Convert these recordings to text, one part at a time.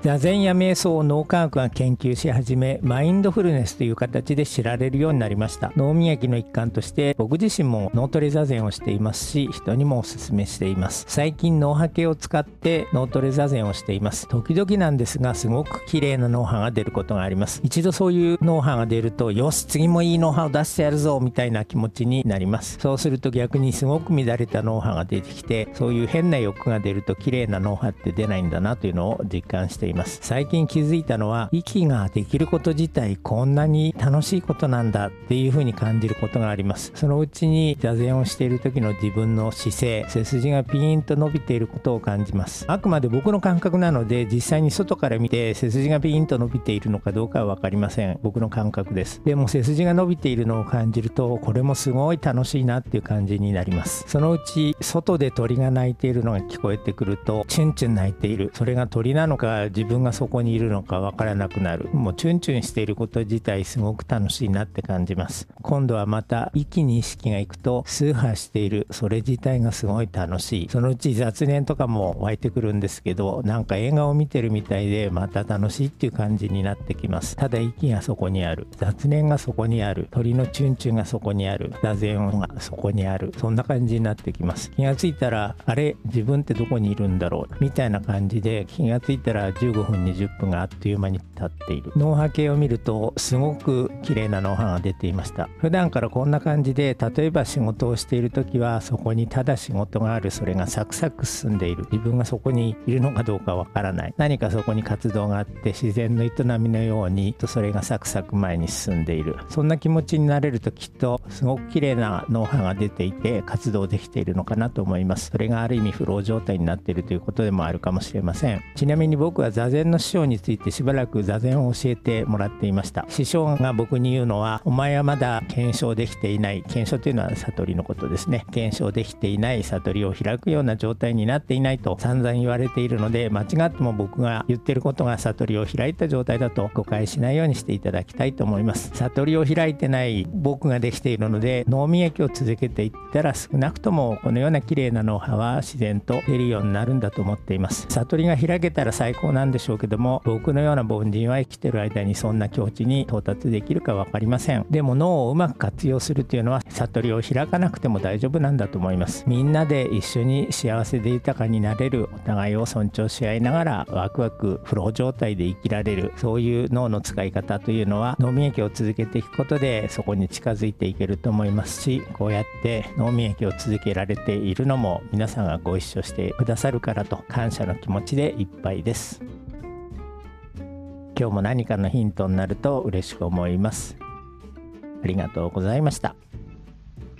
座禅や瞑想を脳科学が研究し始めマインドフルネスという形で知られるようになりました。脳磨きの一環として僕自身も脳トレ座禅をしていますし人にもお勧めしています。最近脳波計を使って脳トレ座禅をしています。時々なんですがすごく綺麗な脳波が出ることがあります。一度そういう脳波が出るとよし次もいい脳波を出してやるぞみたいな気持ちになります。そうすると逆にすごく乱れた脳波が出てきてそういう変な欲が出ると綺麗な脳波って出ないんだなというのを実感しています。最近気づいたのは息ができること自体こんなに楽しいことなんだっていうふうに感じることがあります。そのうちに座禅をしている時の自分の姿勢背筋がピーンと伸びていることを感じます。あくまで僕の感覚なので実際に外から見て背筋がピーンと伸びているのかどうかは分かりません。僕の感覚です。でも背筋が伸びているのを感じるとこれもすごい楽しいなっていう感じになります。そのうち外で鳥が鳴いているのが聞こえてくるとチュンチュン鳴いている。それが鳥なのか自分がそこにいるのかわからなくなる。もうチュンチュンしていること自体すごく楽しいなって感じます。今度はまた息に意識がいくと数波している。それ自体がすごい楽しい。そのうち雑念とかも湧いてくるんですけどなんか映画を見てるみたいでまた楽しいっていう感じになってきます。ただ息がそこにある。雑念がそこにある。鳥のチュンチュンがそこにある。座禅がそこにある。そんな感じになってきます。気がついたらあれ？自分ってどこにいるんだろう？みたいな感じで気がついたら15分20分があっという間に立っている。脳波計を見るとすごく綺麗な脳波が出ていました。普段からこんな感じで例えば仕事をしている時はそこにただ仕事がある。それがサクサク進んでいる。自分がそこにいるのかどうかわからない。何かそこに活動があって自然の営みのようにそれがサクサク前に進んでいる。そんな気持ちになれるときっとすごく綺麗な脳波が出ていて活動できているのかなと思います。それがある意味フロー状態になっているということでもあるかもしれません。ちなみに僕は座禅の師匠についてしばらく座禅を教えてもらっていました。師匠が僕に言うのはお前はまだ検証できていない検証というのは悟りのことですね。検証できていない悟りを開くような状態になっていないと散々言われているので間違っても僕が言ってることが悟りを開いた状態だと誤解しないようにしていただきたいと思います。悟りを開いてない僕ができているので脳み液を続けていったら少なくともこのような綺麗な脳波は自然と出るようになるんだと思っています。悟りが開けたら最高なんんでしょうけども僕のような凡人は生きてる間にそんな境地に到達できるか分かりません。でも脳をうまく活用するというのは悟りを開かなくても大丈夫なんだと思います。みんなで一緒に幸せで豊かになれるお互いを尊重し合いながらワクワクフロー状態で生きられる。そういう脳の使い方というのは脳み液を続けていくことでそこに近づいていけると思いますしこうやって脳み液を続けられているのも皆さんがご一緒してくださるからと感謝の気持ちでいっぱいです。今日も何かのヒントになると嬉しく思います。ありがとうございました。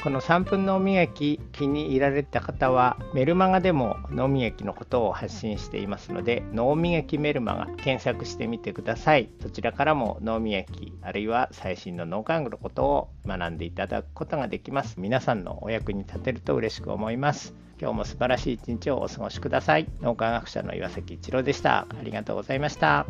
この3分脳磨き気に入られた方はメルマガでも脳磨きのことを発信していますので脳磨きメルマガ検索してみてください。そちらからも脳磨きあるいは最新の脳科学のことを学んでいただくことができます。皆さんのお役に立てると嬉しく思います。今日も素晴らしい一日をお過ごしください。脳科学者の岩崎一郎でした。ありがとうございました。